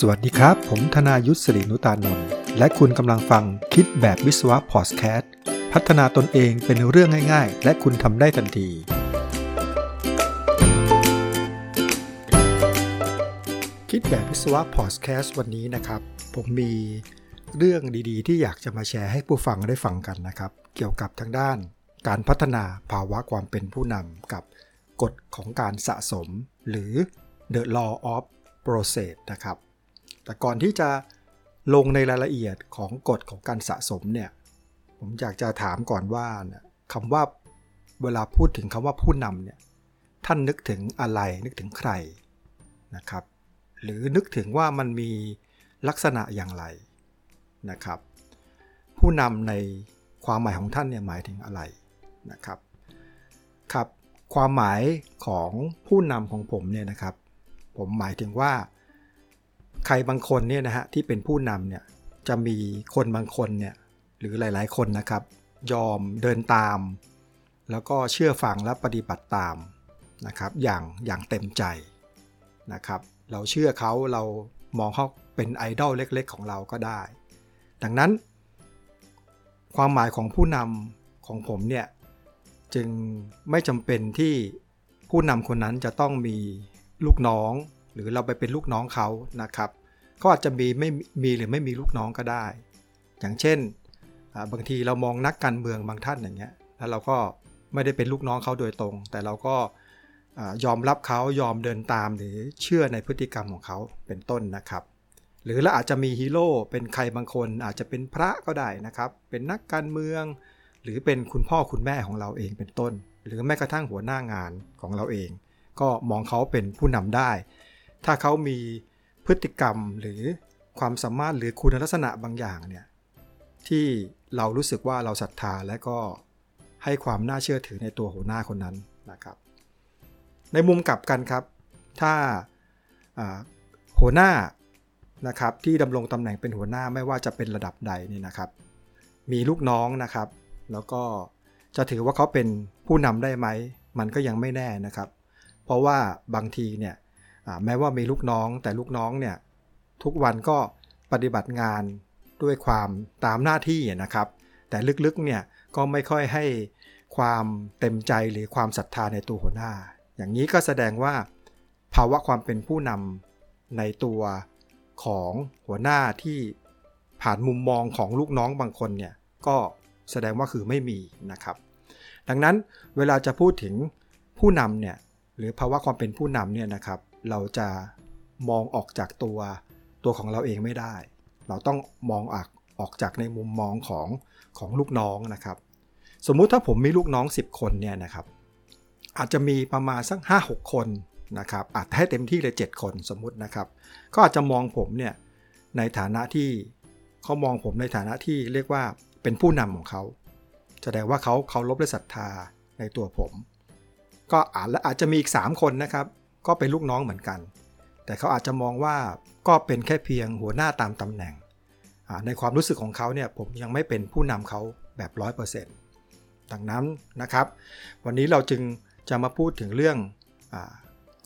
สวัสดีครับ ผมธนายุทธศรีนุตานนท์และคุณกำลังฟังคิดแบบวิศวะพอดแคสต์พัฒนาตนเองเป็นเรื่องง่ายๆ และคุณทำได้ทันที คิดแบบวิศวะพอดแคสต์วันนี้นะครับ ผมมีเรื่องดีๆ ที่อยากจะมาแชร์ให้ผู้ฟังได้ฟังกันนะครับ เกี่ยวกับทางด้าน การพัฒนาภาวะความเป็นผู้นำกับกฎของการสะสม หรือ the law of process นะครับ แต่ก่อนที่จะลงในรายละเอียดของกฎของการสะสมเนี่ย ผมอยากจะถามก่อนว่าคำว่าเวลาพูดถึงคำว่าผู้นำเนี่ย ท่านนึกถึงอะไรนึกถึงใครนะครับ หรือนึกถึงว่ามันมีลักษณะอย่างไรนะครับ ผู้นำในความหมายของท่านเนี่ยหมายถึงอะไรนะครับครับ ความหมายของผู้นำของผมเนี่ยนะครับ ผมหมายถึงว่า ใครบางคนเนี่ยนะฮะที่เป็นผู้นำเนี่ยจะมีคนบางคนเนี่ยหรือหลายๆคนนะครับ ยอมเดินตาม แล้วก็เชื่อฟังและปฏิบัติตามนะครับอย่างอย่างเต็มใจนะครับ เราเชื่อเขาเรามองเขาเป็นไอดอลเล็ก ๆ ของเราก็ได้ ดังนั้น ความหมายของผู้นำของผมเนี่ยจึงไม่จำเป็นที่ผู้นำคนนั้นจะต้องมีลูกน้อง หรือเราไปเป็นลูกน้องเขานะครับ ก็อาจจะมีไม่มีหรือไม่มีลูกน้องก็ได้ อย่างเช่น บางทีเรามองนักการเมืองบางท่านอย่างเงี้ยแล้วเราก็ไม่ได้เป็นลูกน้องเขาโดยตรง แต่เราก็ยอมรับเขายอมเดินตามหรือเชื่อในพฤติกรรมของเขาเป็นต้นนะครับ หรือเราอาจจะมีฮีโร่เป็นใครบางคนอาจจะเป็นพระก็ได้นะครับ เป็นนักการเมือง หรือเป็นคุณพ่อคุณแม่ของเราเองเป็นต้น หรือแม้กระทั่งหัวหน้างานของเราเอง ก็มองเขาเป็นผู้นำได้ ถ้าเขามี พฤติกรรมหรือความสามารถหรือคุณลักษณะบางอย่างเนี่ยที่เรารู้สึกว่าเราศรัทธาและก็ให้ความน่าเชื่อถือในตัวหัวหน้าคนนั้นนะครับ ในมุมกลับกันครับ ถ้าหัวหน้านะครับที่ดำรงตำแหน่งเป็นหัวหน้าไม่ว่าจะเป็นระดับใดนี่นะครับ มีลูกน้องนะครับ แล้วก็จะถือว่าเขาเป็นผู้นำได้ไหม มันก็ยังไม่แน่นะครับ เพราะว่าบางทีเนี่ย แม้ว่ามีลูกน้องแต่ลูกน้องเนี่ยทุกวันก็ปฏิบัติงานด้วยความตามหน้าที่นะครับ แต่ลึกๆเนี่ยก็ไม่ค่อยให้ความเต็มใจหรือความศรัทธาในตัวหัวหน้า อย่างนี้ก็แสดงว่า ภาวะความเป็นผู้นำในตัวของหัวหน้าที่ผ่านมุมมองของลูกน้องบางคนเนี่ยก็แสดงว่าคือไม่มีนะครับ ดังนั้นเวลาจะพูดถึงผู้นำเนี่ยหรือภาวะความเป็นผู้นำเนี่ยนะครับ เราจะมองออกจากตัวตัวของเราเองไม่ได้ เราต้องมองออกออกจากในมุมมองของของลูกน้องนะครับ สมมุติถ้าผมมีลูกน้อง 10 คนเนี่ยนะครับ อาจจะมีประมาณสัก 5-6 คนนะครับอาจให้เต็มที่เลย 7 คนสมมุตินะครับก็อาจจะมองผมเนี่ยในฐานะที่เขามองผมในฐานะที่เรียกว่าเป็นผู้นำของเขาแสดงว่าเขาเขาลบและศรัทธาในตัวผม ก็อาจอาจจะมีอีก 3 คนนะครับ ก็เป็นลูกน้องเหมือนกัน แต่เขาอาจจะมองว่าก็เป็นแค่เพียงหัวหน้าตามตำแหน่ง ในความรู้สึกของเขาเนี่ยผมยังไม่เป็นผู้นำเขาแบบ 100%ดังนั้นนะครับ วันนี้เราจึงจะมาพูดถึงเรื่องอ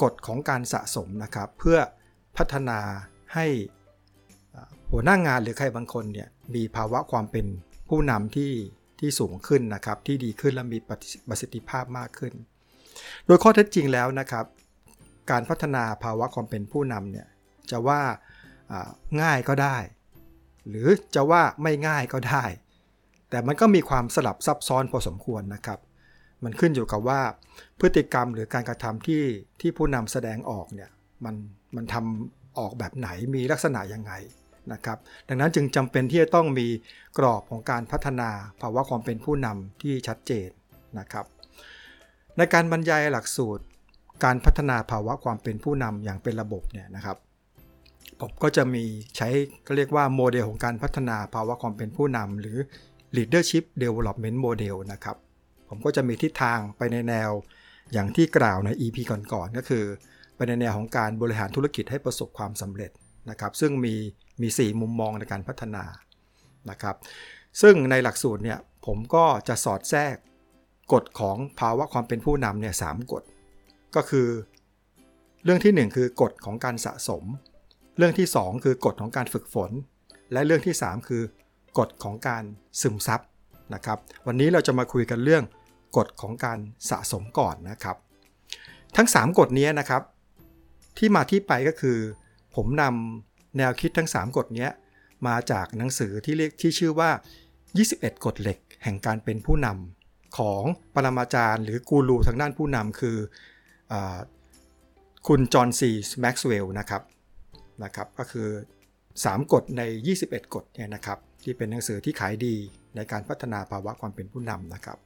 กฎของการสะสมนะครับ เพื่อพัฒนาให้หัวหน้างงานหรือใครบางคนเนี่ยมีภาวะความเป็นผู้นำที่ที่สูงขึ้นนะครับ ที่ดีขึ้นและมีประสิทธิภาพมากขึ้น โดยข้อเท็จจริงแล้วนะครับ การพัฒนาภาวะความเป็นผู้นำเนี่ยจะว่าง่ายก็ได้ หรือจะว่าไม่ง่ายก็ได้ แต่มันก็มีความสลับซับซ้อนพอสมควรนะครับ มันขึ้นอยู่กับว่าพฤติกรรมหรือการกระทำที่ที่ผู้นำแสดงออกเนี่ยมันมันทำออกแบบไหนมีลักษณะยังไงนะครับ ดังนั้นจึงจำเป็นที่จะต้องมีกรอบของการพัฒนาภาวะความเป็นผู้นำที่ชัดเจนนะครับ ในการบรรยายหลักสูตร การพัฒนาภาวะความเป็นผู้นำอย่างเป็นระบบเนี่ยนะครับผมก็จะมีใช้ก็เรียกว่าโมเดลของการพัฒนาภาวะความเป็นผู้นำหรือ leadership development model นะครับ ผมก็จะมีทิศทางไปในแนวอย่างที่กล่าวใน EP ก่อนๆก็คือ ไปในแนวของการบริหารธุรกิจให้ประสบความสำเร็จนะครับ ซึ่งมีมี 4 มุมมองในการพัฒนานะครับ ซึ่งในหลักสูตรเนี่ยผมก็จะสอดแทรกกฎของภาวะความเป็นผู้นำเนี่ยสกฎ ก็คือ เรื่องที่ 1 คือกฎของการสะสม เรื่องที่ 2 คือกฎของการฝึกฝน และเรื่องที่ 3 คือกฎของการซึมซับนะครับ วันนี้เราจะมาคุยกันเรื่องกฎของการสะสมก่อนนะครับ ทั้ง 3กฎนี้นะครับ ที่มาที่ไปก็คือ ผมนำแนวคิดทั้ง 3กฎนี้มาจากหนังสือที่เรียกที่ชื่อว่า 21 กฎเหล็กแห่งการเป็นผู้นำของปรมาจารย์ หรือกูรูทางด้านผู้นำคือ คุณจอห์นซีแม็กซ์เวลล์นะครับนะครับก็คือ 3 กฎใน 21 กฎเนี่ยนะครับที่เป็นหนังสือที่ขายดีในการพัฒนาภาวะความเป็นผู้นำนะครับ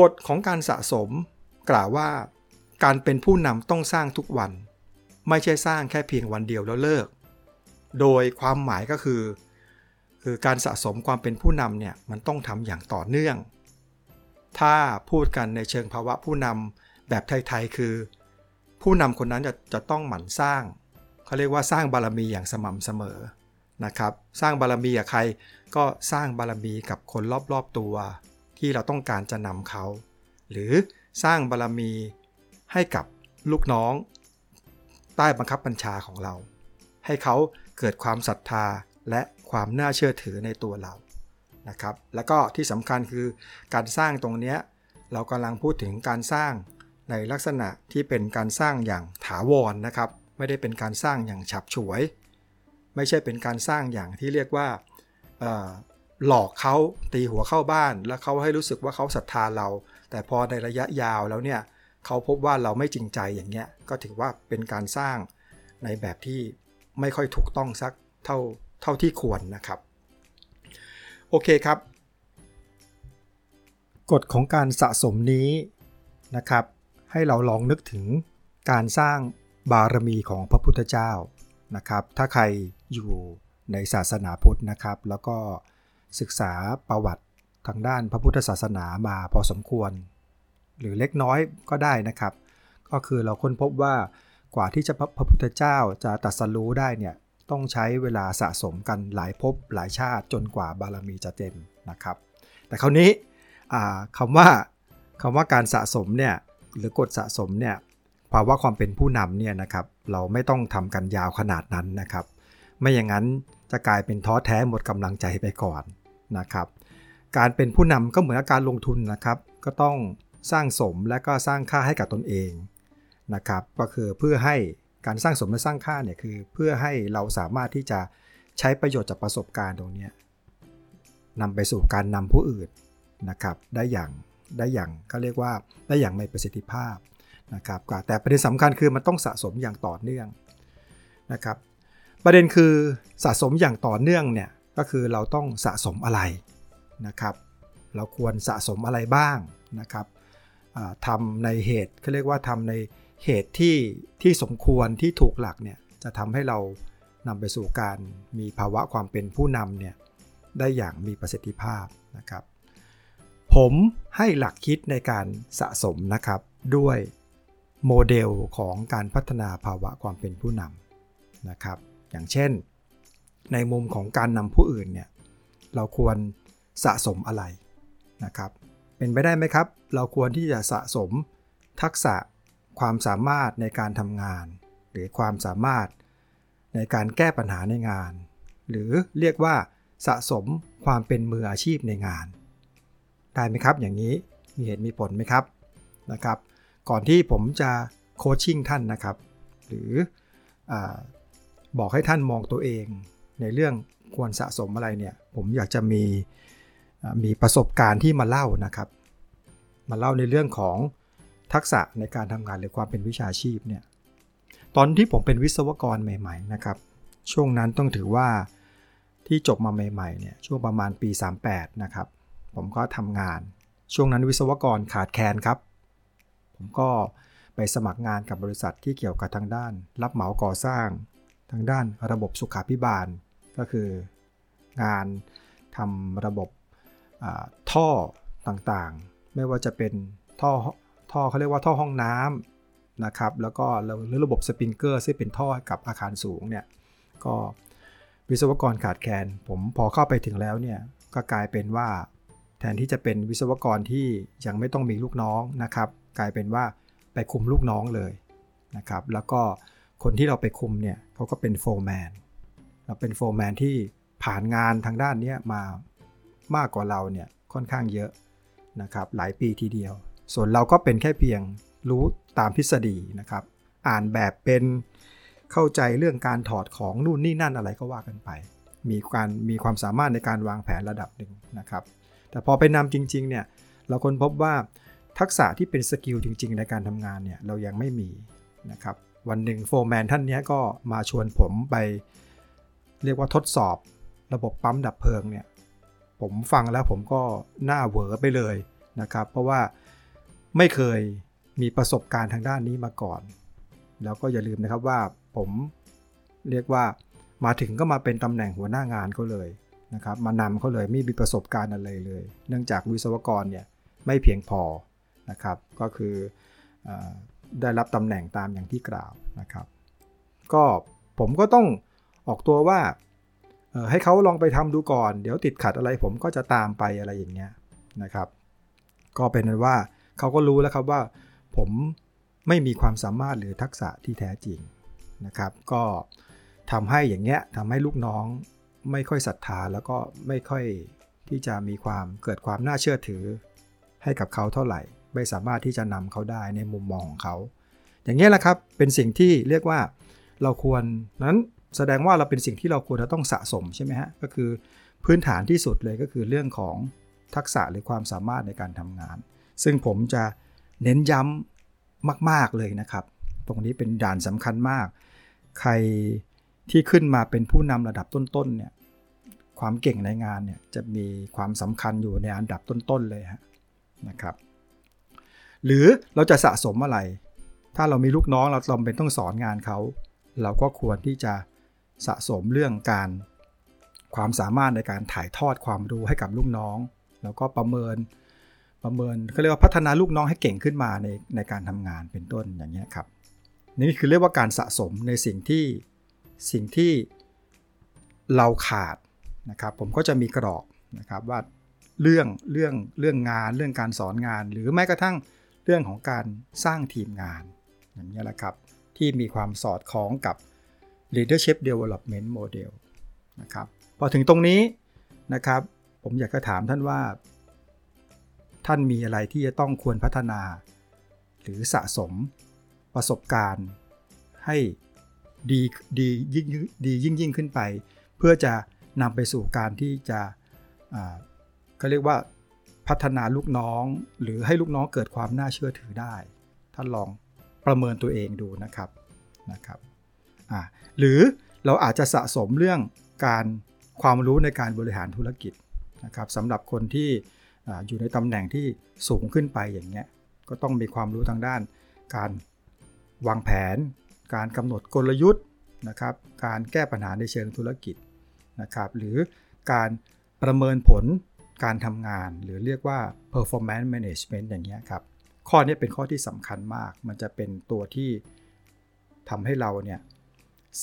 กฎของการสะสมกล่าวว่าการเป็นผู้นำต้องสร้างทุกวัน ไม่ใช่สร้างแค่เพียงวันเดียวแล้วเลิก โดยความหมายก็คือ คือการสะสมความเป็นผู้นำเนี่ยมันต้องทำอย่างต่อเนื่อง ถ้าพูดกันในเชิงภาวะผู้นำแบบไทยๆคือ ผู้นำคนนั้นจะจะต้องหมั่นสร้างเขาเรียกว่าสร้างบารมีอย่างสม่ำเสมอนะครับ สร้างบารมีกับใครก็สร้างบารมีกับคนรอบๆตัว ที่เราต้องการจะนำเขา หรือสร้างบารมีให้กับลูกน้อง ใต้บังคับบัญชาของเรา ให้เขาเกิดความศรัทธาและความน่าเชื่อถือในตัวเรา นะครับ แล้วก็ที่สำคัญคือการสร้างตรงนี้เรากำลังพูดถึงการสร้างในลักษณะที่เป็นการสร้างอย่างถาวรนนะครับ ไม่ได้เป็นการสร้างอย่างฉับฉวย ไม่ใช่เป็นการสร้างอย่างที่เรียกว่าหลอกเขาตีหัวเข้าบ้าน แล้วเขาให้รู้สึกว่าเขาศรัทธาเรา แต่พอในระยะยาวแล้วเนี่ยเขาพบว่าเราไม่จริงใจอย่างเงี้ยก็ถือว่าเป็นการสร้างในแบบที่ไม่ค่อยถูกต้องสักเท่าเท่าที่ควรนะครับ โอเคครับ กฎของการสะสมนี้นะครับ ให้เราลองนึกถึงการสร้างบารมีของพระพุทธเจ้านะครับ ถ้าใครอยู่ในศาสนาพุทธนะครับ แล้วก็ศึกษาประวัติทางด้านพระพุทธศาสนามาพอสมควร หรือเล็กน้อยก็ได้นะครับ ก็คือเราค้นพบว่ากว่าที่จะพระพุทธเจ้าจะตัดสรู้ได้เนี่ย ต้องใช้เวลาสะสมกันหลายภพหลายชาติจนกว่าบารมีจะเต็มนะครับ แต่คราวนี้คำว่าคำว่าการสะสมเนี่ยหรือกฎสะสมเนี่ยภาวะความเป็นผู้นำเนี่ยนะครับเราไม่ต้องทำกันยาวขนาดนั้นนะครับ ไม่อย่างนั้นจะกลายเป็นท้อแท้หมดกำลังใจไปก่อนนะครับ การเป็นผู้นำก็เหมือนการลงทุนนะครับ ก็ต้องสร้างสมและก็สร้างค่าให้กับตนเองนะครับ ก็คือเพื่อให้ การสร้างสมและสร้างค่าเนี่ยคือเพื่อให้เราสามารถที่จะใช้ประโยชน์จากประสบการณ์ตรงนี้นำไปสู่การนำผู้อื่นนะครับได้อย่างได้อย่างก็เรียกว่าได้อย่างมีประสิทธิภาพนะครับแต่ประเด็นสำคัญคือมันต้องสะสมอย่างต่อเนื่องนะครับประเด็นคือสะสมอย่างต่อเนื่องเนี่ยก็คือเราต้องสะสมอะไรนะครับ เราควรสะสมอะไรบ้างนะครับทำในเหตุเขาเรียกว่าทำใน เหตุที่ที่สมควรที่ถูกหลักเนี่ยจะทำให้เรานำไปสู่การมีภาวะความเป็นผู้นำเนี่ยได้อย่างมีประสิทธิภาพนะครับ ผมให้หลักคิดในการสะสมนะครับด้วยโมเดลของการพัฒนาภาวะความเป็นผู้นำนะครับ อย่างเช่น ในมุมของการนำผู้อื่นเนี่ยเราควรสะสมอะไรนะครับ เป็นไปได้ไหมครับ เราควรที่จะสะสมทักษะ ความสามารถในการทำงาน หรือความสามารถในการแก้ปัญหาในงาน หรือเรียกว่าสะสมความเป็นมืออาชีพในงาน ได้ไหมครับอย่างนี้มีเหตุมีผลไหมครับนะครับ ก่อนที่ผมจะโคชชิ่งท่านนะครับ หรืออบอกให้ท่านมองตัวเองในเรื่องควรสะสมอะไรเนี่ย ผมอยากจะมีมีประสบการณ์ที่มาเล่านะครับ มาเล่าในเรื่องของ ทักษะในการทำงานหรือความเป็นวิชาชีพเนี่ยตอนที่ผมเป็นวิศวกรใหม่ ๆ นะครับ ช่วงนั้นต้องถือว่าที่จบมาใหม่ๆเนี่ยช่วงประมาณปี 38 นะครับ ผมก็ทำงาน ช่วงนั้นวิศวกรขาดแคลนครับ ผมก็ไปสมัครงานกับบริษัทที่เกี่ยวกับทางด้าน รับเหมาก่อสร้าง ทางด้านระบบสุขาพิบาล ก็คืองานทำระบบท่อต่างๆ ไม่ว่าจะเป็นท่อ ท่อเขาเรียกว่าท่อห้องน้ำนะครับ แล้วก็รือระบบสปริงเกอร์ซึ่งเป็นท่อกับอาคารสูงเนี่ย ก็วิศวกรขาดแคลน ผมพอเข้าไปถึงแล้วเนี่ย ก็กลายเป็นว่าแทนที่จะเป็นวิศวกรที่ยังไม่ต้องมีลูกน้องนะครับ กลายเป็นว่าไปคุมลูกน้องเลยนะครับ แล้วก็คนที่เราไปคุมเนี่ยเขาก็เป็นโฟร์แมนเราเป็นโฟร์แมนที่ผ่านงานทางด้านนี้มามากกว่าเราเนี่ยค่อนข้างเยอะนะครับหลายปีทีเดียว ส่วนเราก็เป็นแค่เพียงรู้ตามทฤษฎีนะครับ อ่านแบบเป็นเข้าใจเรื่องการถอดของนู่นนี่นั่นอะไรก็ว่ากันไป มีการมีความสามารถในการวางแผนระดับหนึ่งนะครับ แต่พอไปนำจริงๆเนี่ยเราค้นพบว่าทักษะที่เป็น skill จริง ๆ ในการทำงานเนี่ยเรายังไม่มีนะครับวันหนึ่งโฟร์แมนท่านนี้ก็มาชวนผมไป เรียกว่าทดสอบระบบปั๊มดับเพลิงเนี่ยผมฟังแล้วผมก็หน้าเหวอไปเลยนะครับ เพราะว่า ไม่เคยมีประสบการณ์ทางด้านนี้มาก่อน แล้วก็อย่าลืมนะครับว่าผมเรียกว่ามาถึงก็มาเป็นตำแหน่งหัวหน้างานเขาเลยนะครับมานำเขาเลยไม่มีประสบการณ์อะไรเลย เนื่องจากวิศวกรเนี่ยไม่เพียงพอนะครับก็คืออได้รับตำแหน่งตามอย่างที่กล่าวนะครับก็ผมก็ต้องออกตัวว่าให้เขาลองไปทำดูก่อน เดี๋ยวติดขัดอะไรผมก็จะตามไปอะไรอย่างเงี้ยนะครับ ก็เป็นนั้นว่า เขาก็รู้แล้วครับว่า ผมไม่มีความสามารถหรือทักษะที่แท้จริงนะครับ ก็ทำให้อย่างเงี้ยทำให้ลูกน้องไม่ค่อยศรัทธาแล้วก็ไม่ค่อยที่จะมีความเกิดความน่าเชื่อถือ ให้กับเขาเท่าไหร่ ไม่สามารถที่จะนำเขาได้ในมุมมองของเขา อย่างนี้แหละครับเป็นสิ่งที่เรียกว่าเราควรนั้นแสดงว่าเราเป็นสิ่งที่เราควรจะต้องสะสมใช่ไหมฮะก็คือพื้นฐานที่สุดเลยก็คือเรื่องของทักษะหรือความสามารถในการทำงาน ซึ่งผมจะเน้นย้ำมาก ๆ เลยนะครับ ตรงนี้เป็นด่านสำคัญมาก ใครที่ขึ้นมาเป็นผู้นำระดับต้น ๆ เนี่ย ความเก่งในงานเนี่ยจะมีความสำคัญอยู่ในอันดับต้น ๆ เลยฮะนะครับ หรือเราจะสะสมอะไร ถ้าเรามีลูกน้องเราจำเป็นต้องสอนงานเขา เราก็ควรที่จะสะสมเรื่องการความสามารถในการถ่ายทอดความรู้ให้กับลูกน้อง แล้วก็ประเมิน ประเมินเขาเรียกว่าพัฒนาลูกน้องให้เก่งขึ้นมาในในการทำงานเป็นต้นอย่างนี้ครับนี่คือเรียกว่าการสะสมในสิ่งที่สิ่งที่เราขาดนะครับ ผมก็จะมีกรอบนะครับว่าเรื่องเรื่องเรื่องงานเรื่องการสอนงาน หรือแม้กระทั่งเรื่องของการสร้างทีมงาน อย่างนี้แหละครับ ที่มีความสอดคล้องกับ leadership development model นะครับพอถึงตรงนี้นะครับ ผมอยากจะถามท่านว่า ท่านมีอะไรที่จะต้องควรพัฒนา หรือสะสมประสบการณ์ให้ดีดียิ่งดียิ่งยิ่งขึ้นไป เพื่อจะนำไปสู่การที่จะเขาเรียกว่าพัฒนาลูกน้อง หรือให้ลูกน้องเกิดความน่าเชื่อถือได้ ท่านลองประเมินตัวเองดูนะครับนะครับหรือเราอาจจะสะสมเรื่องการความรู้ในการบริหารธุรกิจนะครับสำหรับคนที่ อยู่ในตำแหน่งที่สูงขึ้นไปอย่างเงี้ยก็ต้องมีความรู้ทางด้าน การวางแผน การกำหนดกลยุทธ์นะครับ การแก้ปัญหาในเชิงธุรกิจนะครับหรือการประเมินผลการทำงาน หรือเรียกว่า performance management อย่างเงี้ยครับข้อนี้เป็นข้อที่สำคัญมาก มันจะเป็นตัวที่ทำให้เราเนี่ย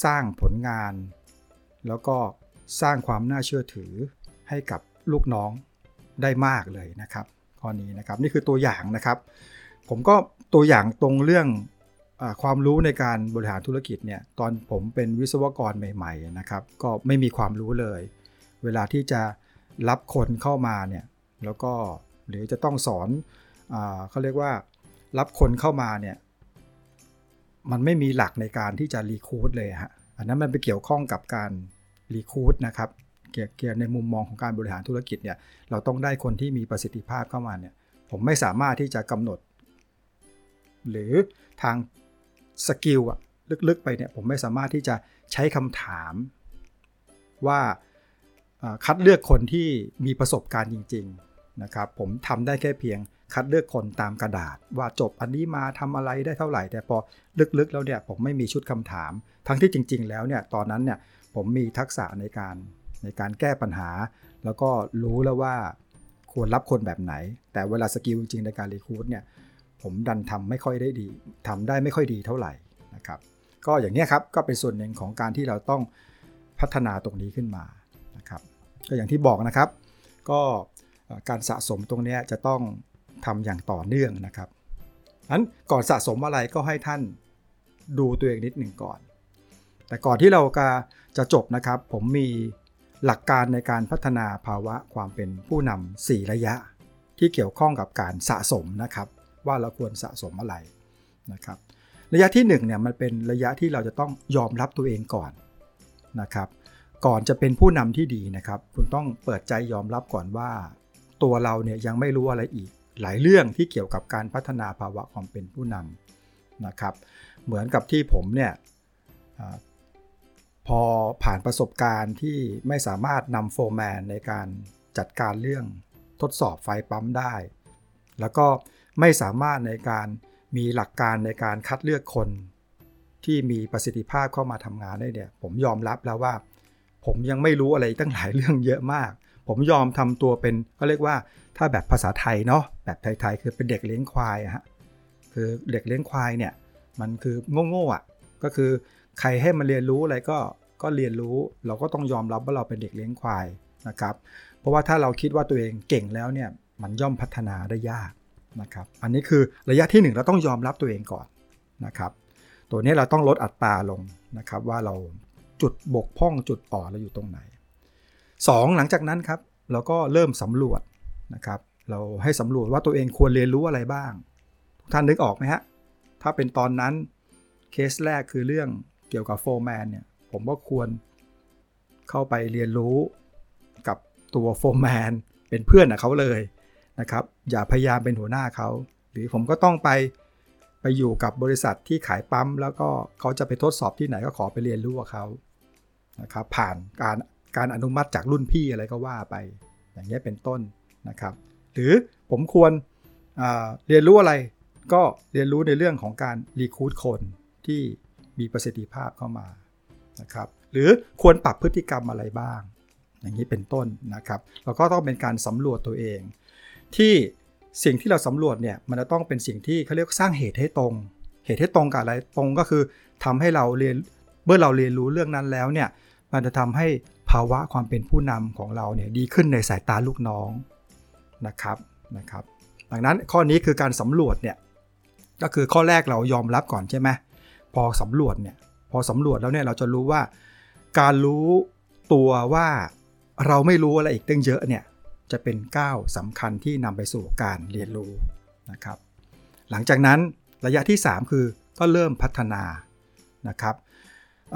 สร้างผลงาน แล้วก็สร้างความน่าเชื่อถือให้กับลูกน้อง ได้มากเลยนะครับข้อนี้นะครับนี่คือตัวอย่างนะครับ ผมก็ตัวอย่างตรงเรื่องอความรู้ในการบริหารธุรกิจเนี่ยตอนผมเป็นวิศวกรใหม่ๆนะครับ ก็ไม่มีความรู้เลย เวลาที่จะรับคนเข้ามาเนี่ยแล้วก็หรือจะต้องสอนอเขาเรียกว่ารับคนเข้ามาเนี่ยมันไม่มีหลักในการที่จะ recruit เลยฮะอันนั้นมันไปเกี่ยวข้องกับการ recruit นะครับ เกี่ยวในมุมมองของการบริหารธุรกิจเนี่ยเราต้องได้คนที่มีประสิทธิภาพเข้ามาเนี่ยผมไม่สามารถที่จะกำหนด หรือทาง skill อะลึกๆไปเนี่ยผมไม่สามารถที่จะใช้คำถามว่าคัดเลือกคนที่มีประสบการณ์จริง ๆนะครับ ผมทำได้แค่เพียงคัดเลือกคนตามกระดาษ ว่าจบอันนี้มาทำอะไรได้เท่าไหร่ แต่พอลึกๆแล้วเนี่ยผมไม่มีชุดคำถาม ทั้งที่จริง ๆ แล้วเนี่ยตอนนั้นเนี่ยผมมีทักษะในการ ในการแก้ปัญหา แล้วก็รู้แล้วว่าควรรับคนแบบไหน แต่เวลาสกิลจริงในการรีคูดเนี่ยผมดันทำไม่ค่อยได้ดีทำได้ไม่ค่อยดีเท่าไหร่นะครับ ก็อย่างนี้ครับก็เป็นส่วนหนึ่งของการที่เราต้องพัฒนาตรงนี้ขึ้นมานะครับ ก็อย่างที่บอกนะครับ ก็การสะสมตรงนี้จะต้องทำอย่างต่อเนื่องนะครับอันก่อนสะสมอะไรก็ให้ท่านดูตัวเองนิดหนึ่งก่อน แต่ก่อนที่เราจะจบนะครับ ผมมี หลักการในการพัฒนาภาวะความเป็นผู้นำ4ระยะ ที่เกี่ยวข้องกับการสะสมนะครับ ว่าเราควรสะสมอะไรนะครับ ระยะที่1เนี่ยมันเป็นระยะที่เราจะต้องยอมรับตัวเองก่อนนะครับ ก่อนจะเป็นผู้นำที่ดีนะครับ คุณต้องเปิดใจยอมรับก่อนว่า ตัวเราเนี่ยยังไม่รู้อะไรอีกหลายเรื่องที่เกี่ยวกับการพัฒนาภาวะความเป็นผู้นำนะครับ เหมือนกับที่ผมเนี่ย พอผ่านประสบการณ์ที่ไม่สามารถนำโฟร์แมนในการจัดการเรื่องทดสอบไฟปั๊มได้ แล้วก็ไม่สามารถในการมีหลักการในการคัดเลือกคน ที่มีประสิทธิภาพเข้ามาทำงานได้เนี่ย ผมยอมรับแล้วว่า ผมยังไม่รู้อะไรตั้งหลายเรื่องเยอะมาก ผมยอมทำตัวเป็นก็เรียกว่าถ้าแบบภาษาไทยเนาะแบบไทยๆคือเป็นเด็กเลี้ยงควายฮะคือเด็กเลี้ยงควายเนี่ยมันคือโง่ๆอะก็คือ ใครให้มันเรียนรู้อะไรก็ก็เรียนรู้เราก็ต้องยอมรับว่าเราเป็นเด็กเลี้ยงควายนะครับ เพราะว่าถ้าเราคิดว่าตัวเองเก่งแล้วเนี่ยมันย่อมพัฒนาได้ยากนะครับ อันนี้คือระยะที่ 1 เราต้องยอมรับตัวเองก่อนนะครับ ตัวนี้เราต้องลดอัตราลงนะครับ ว่าเราจุดบกพร่องจุดอ่อนเราอยู่ตรงไหน 2 หลังจากนั้นครับเราก็เริ่มสำรวจนะครับ เราให้สำรวจว่าตัวเองควรเรียนรู้อะไรบ้าง ทุกท่านนึกออกไหมฮะถ้าเป็นตอนนั้นเคสแรกคือเรื่อง เกี่ยวกับโฟร์แมนเนี่ยผมก็ควรเข้าไปเรียนรู้กับตัวโฟร์แมนเป็นเพื่อนกับเขาเลยนะครับ อย่าพยายามเป็นหัวหน้าเขา หรือผมก็ต้องไปไปอยู่กับบริษัทที่ขายปั๊ม แล้วก็เขาจะไปทดสอบที่ไหนก็ขอไปเรียนรู้กับเขานะครับผ่านการการอนุมัติจากรุ่นพี่อะไรก็ว่าไป อย่างนี้เป็นต้นนะครับ หรือผมควรเรียนรู้อะไรก็เรียนรู้ในเรื่องของการรีคูดคนที่ มีประสิทธิภาพเข้ามานะครับหรือควรปรับพฤติกรรมอะไรบ้าง อย่างนี้เป็นต้นนะครับเราก็ต้องเป็นการสำรวจตัวเอง ที่สิ่งที่เราสำรวจเนี่ยมันจะต้องเป็นสิ่งที่เขาเรียกสร้างเหตุให้ตรง เหตุให้ตรงกับอะไรตรงก็คือทำให้เราเรียนเมื่อเราเรียนรู้เรื่องนั้นแล้วเนี่ยมันจะทำให้ภาวะความเป็นผู้นำของเราเนี่ยดีขึ้นในสายตาลูกน้องนะครับนะครับ ดังนั้นข้อนี้คือการสำรวจเนี่ยก็คือข้อแรกเรายอมรับก่อนใช่ไหม พอสำรวจเนี่ยพอสำรวจแล้วเนี่ยเราจะรู้ว่า การรู้ตัวว่าเราไม่รู้อะไรอีกตั้งเยอะเนี่ยจะเป็นก้าวสำคัญที่นำไปสู่การเรียนรู้นะครับ หลังจากนั้นระยะที่ 3 คือก็เริ่มพัฒนานะครับเ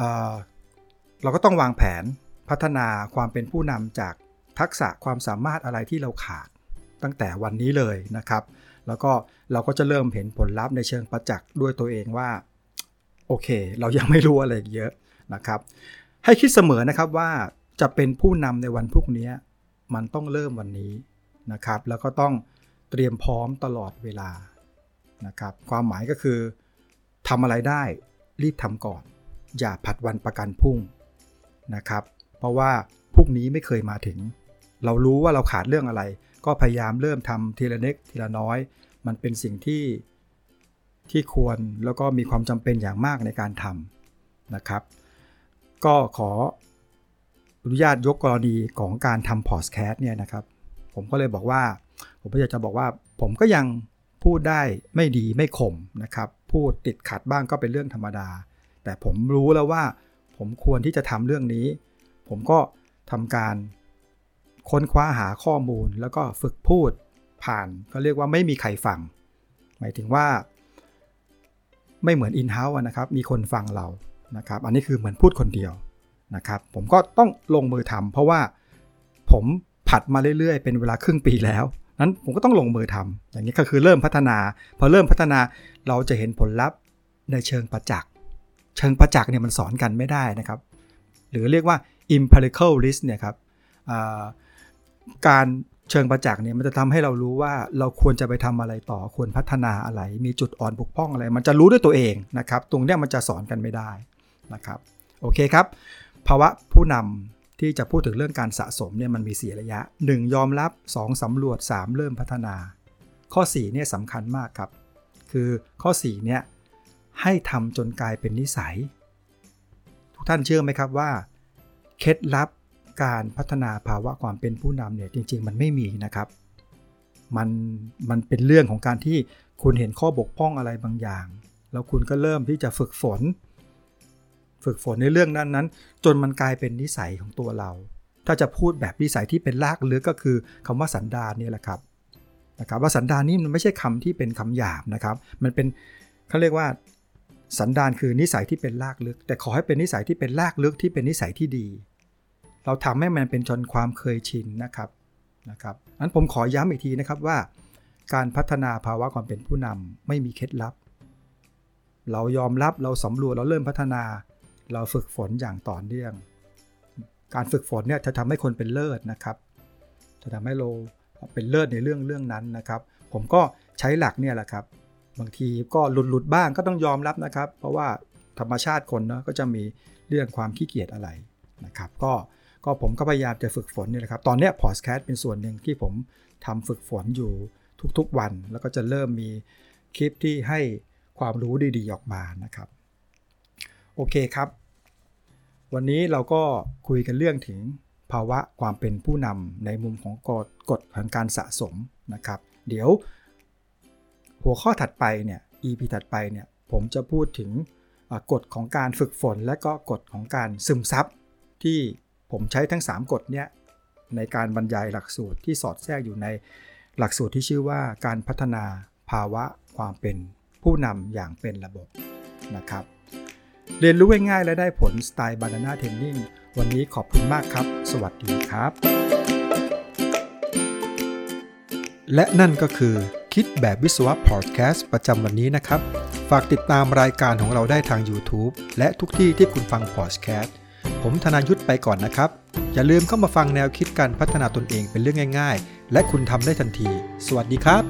เราก็ต้องวางแผนพัฒนาความเป็นผู้นำจากทักษะความสามารถอะไรที่เราขาดตั้งแต่วันนี้เลยนะครับ แล้วก็เราก็จะเริ่มเห็นผลลัพธ์ในเชิงประจักษ์ด้วยตัวเองว่า โอเค เรายังไม่รู้อะไรเยอะนะครับ ให้คิดเสมอนะครับว่าจะเป็นผู้นำในวันพรุ่งนี้ มันต้องเริ่มวันนี้นะครับ แล้วก็ต้องเตรียมพร้อมตลอดเวลานะครับ ความหมายก็คือทำอะไรได้รีบทำก่อน อย่าผัดวันประกันพรุ่งนะครับ เพราะว่าพรุ่งนี้ไม่เคยมาถึง เรารู้ว่าเราขาดเรื่องอะไร ก็พยายามเริ่มทำทีละเล็กทีละน้อย มันเป็นสิ่งที่ ที่ควรแล้วก็มีความจำเป็นอย่างมากในการทำนะครับ ก็ขออนุญาตยกกรณีของการทำพอสแคสเนี่ยนะครับ ผมก็เลยบอกว่า ผมก็อยากจะบอกว่า ผมก็ยังพูดได้ไม่ดีไม่ข่มนะครับ พูดติดขัดบ้างก็เป็นเรื่องธรรมดา แต่ผมรู้แล้วว่า ผมควรที่จะทำเรื่องนี้ ผมก็ทำการค้นคว้าหาข้อมูลแล้วก็ฝึกพูดผ่านก็เรียกว่าไม่มีใครฟัง หมายถึงว่า ไม่เหมือนอินเฮ้าส์นะครับมีคนฟังเรานะครับอันนี้คือเหมือนพูดคนเดียวนะครับผมก็ต้องลงมือทำเพราะว่าผมผัดมาเรื่อยๆ เป็นเวลาครึ่งปีแล้วนั้นผมก็ต้องลงมือทำอย่างนี้ก็คือเริ่มพัฒนา พอเริ่มพัฒนาเราจะเห็นผลลัพธ์ในเชิงประจักษ์เชิงประจักษ์เนี่ยมันสอนกันไม่ได้นะครับ หรือเรียกว่า empirical list เนี่ยครับการ เชิงประจักษ์เนี่ยมันจะทำให้เรารู้ว่าเราควรจะไปทำอะไรต่อควรพัฒนาอะไร มีจุดอ่อนบกพร่องอะไร มันจะรู้ด้วยตัวเองนะครับ ตรงนี้มันจะสอนกันไม่ได้นะครับโอเคครับ ภาวะผู้นำที่จะพูดถึงเรื่องการสะสมเนี่ยมันมี 4 ระยะ 1 ยอมรับ 2สำรวจ 3 เริ่มพัฒนา ข้อ4เนี่ยสำคัญมากครับ คือข้อ4เนี่ยให้ทำจนกลายเป็นนิสัย ทุกท่านเชื่อไหมครับว่า เคล็ดลับ การพัฒนาภาวะความเป็นผู้นำเนี่ยจริง ๆ มันไม่มีนะครับ มันมันเป็นเรื่องของการที่คุณเห็นข้อบกพร่องอะไรบางอย่าง แล้วคุณก็เริ่มที่จะฝึกฝน ฝึกฝนในเรื่องนั้นนั้น จนมันกลายเป็นนิสัยของตัวเรา ถ้าจะพูดแบบนิสัยที่เป็นลากลึกก็คือคำว่าสันดานนี่แหละครับนะครับว่าสันดานนี่มันไม่ใช่คำที่เป็นคำหยาบนะครับ มันเป็นเขาเรียกว่าสันดานคือนิสัยที่เป็นลากลึก แต่ขอให้เป็นนิสัยที่เป็นลากลึกที่เป็นนิสัยที่ดี เราทำให้มันเป็นจนความเคยชินนะครับนะครับนั้นผมขอย้ำอีกทีนะครับว่า การพัฒนาภาวะความเป็นผู้นำไม่มีเคล็ดลับ เรายอมรับเราสำรวจเราเริ่มพัฒนา เราฝึกฝนอย่างต่อเนื่อง การฝึกฝนเนี่ยจะทำให้คนเป็นเลิศนะครับ จะทำให้เราเป็นเลิศในเรื่องเรื่องนั้นนะครับ ผมก็ใช้หลักเนี่ยแหละครับ บางทีก็หลุดหลุดบ้างก็ต้องยอมรับนะครับ เพราะว่าธรรมชาติคนเนาะก็จะมีเรื่องความขี้เกียจอะไรนะครับ ก็ ก็ผมก็พยายามจะฝึกฝนนี่แหละครับ ตอนนี้พอสแคสเป็นส่วนหนึ่งที่ผมทำฝึกฝนอยู่ทุกๆวัน แล้วก็จะเริ่มมีคลิปที่ให้ความรู้ดีๆออกมานะครับ โอเคครับ วันนี้เราก็คุยกันเรื่องถึงภาวะความเป็นผู้นำในมุมของกฎกฎแห่งการสะสมนะครับ เดี๋ยว หัวข้อถัดไปเนี่ย EP ถัดไปเนี่ย ผมจะพูดถึงกฎของการฝึกฝน และก็กฎของการซึมซับที่ ผมใช้ทั้ง 3กฎเนี่ยในการบรรยายหลักสูตรที่สอดแทรกอยู่ในหลักสูตรที่ชื่อว่าการพัฒนาภาวะความเป็นผู้นำอย่างเป็นระบบนะครับ เรียนรู้ง่ายๆและได้ผลสไตล์บานาน่าเทนนิ่งวันนี้ขอบคุณมากครับ สวัสดีครับ และนั่นก็คือคิดแบบวิศวะพอดแคสต์ประจำวันนี้นะครับ ฝากติดตามรายการของเราได้ทาง YouTube และทุกที่ที่คุณฟังพอดแคสต์ ผมธนายุทธไปก่อนนะครับ อย่าลืมเข้ามาฟังแนวคิดการพัฒนาตนเองเป็นเรื่องง่าย ๆ และคุณทำได้ทันที สวัสดีครับ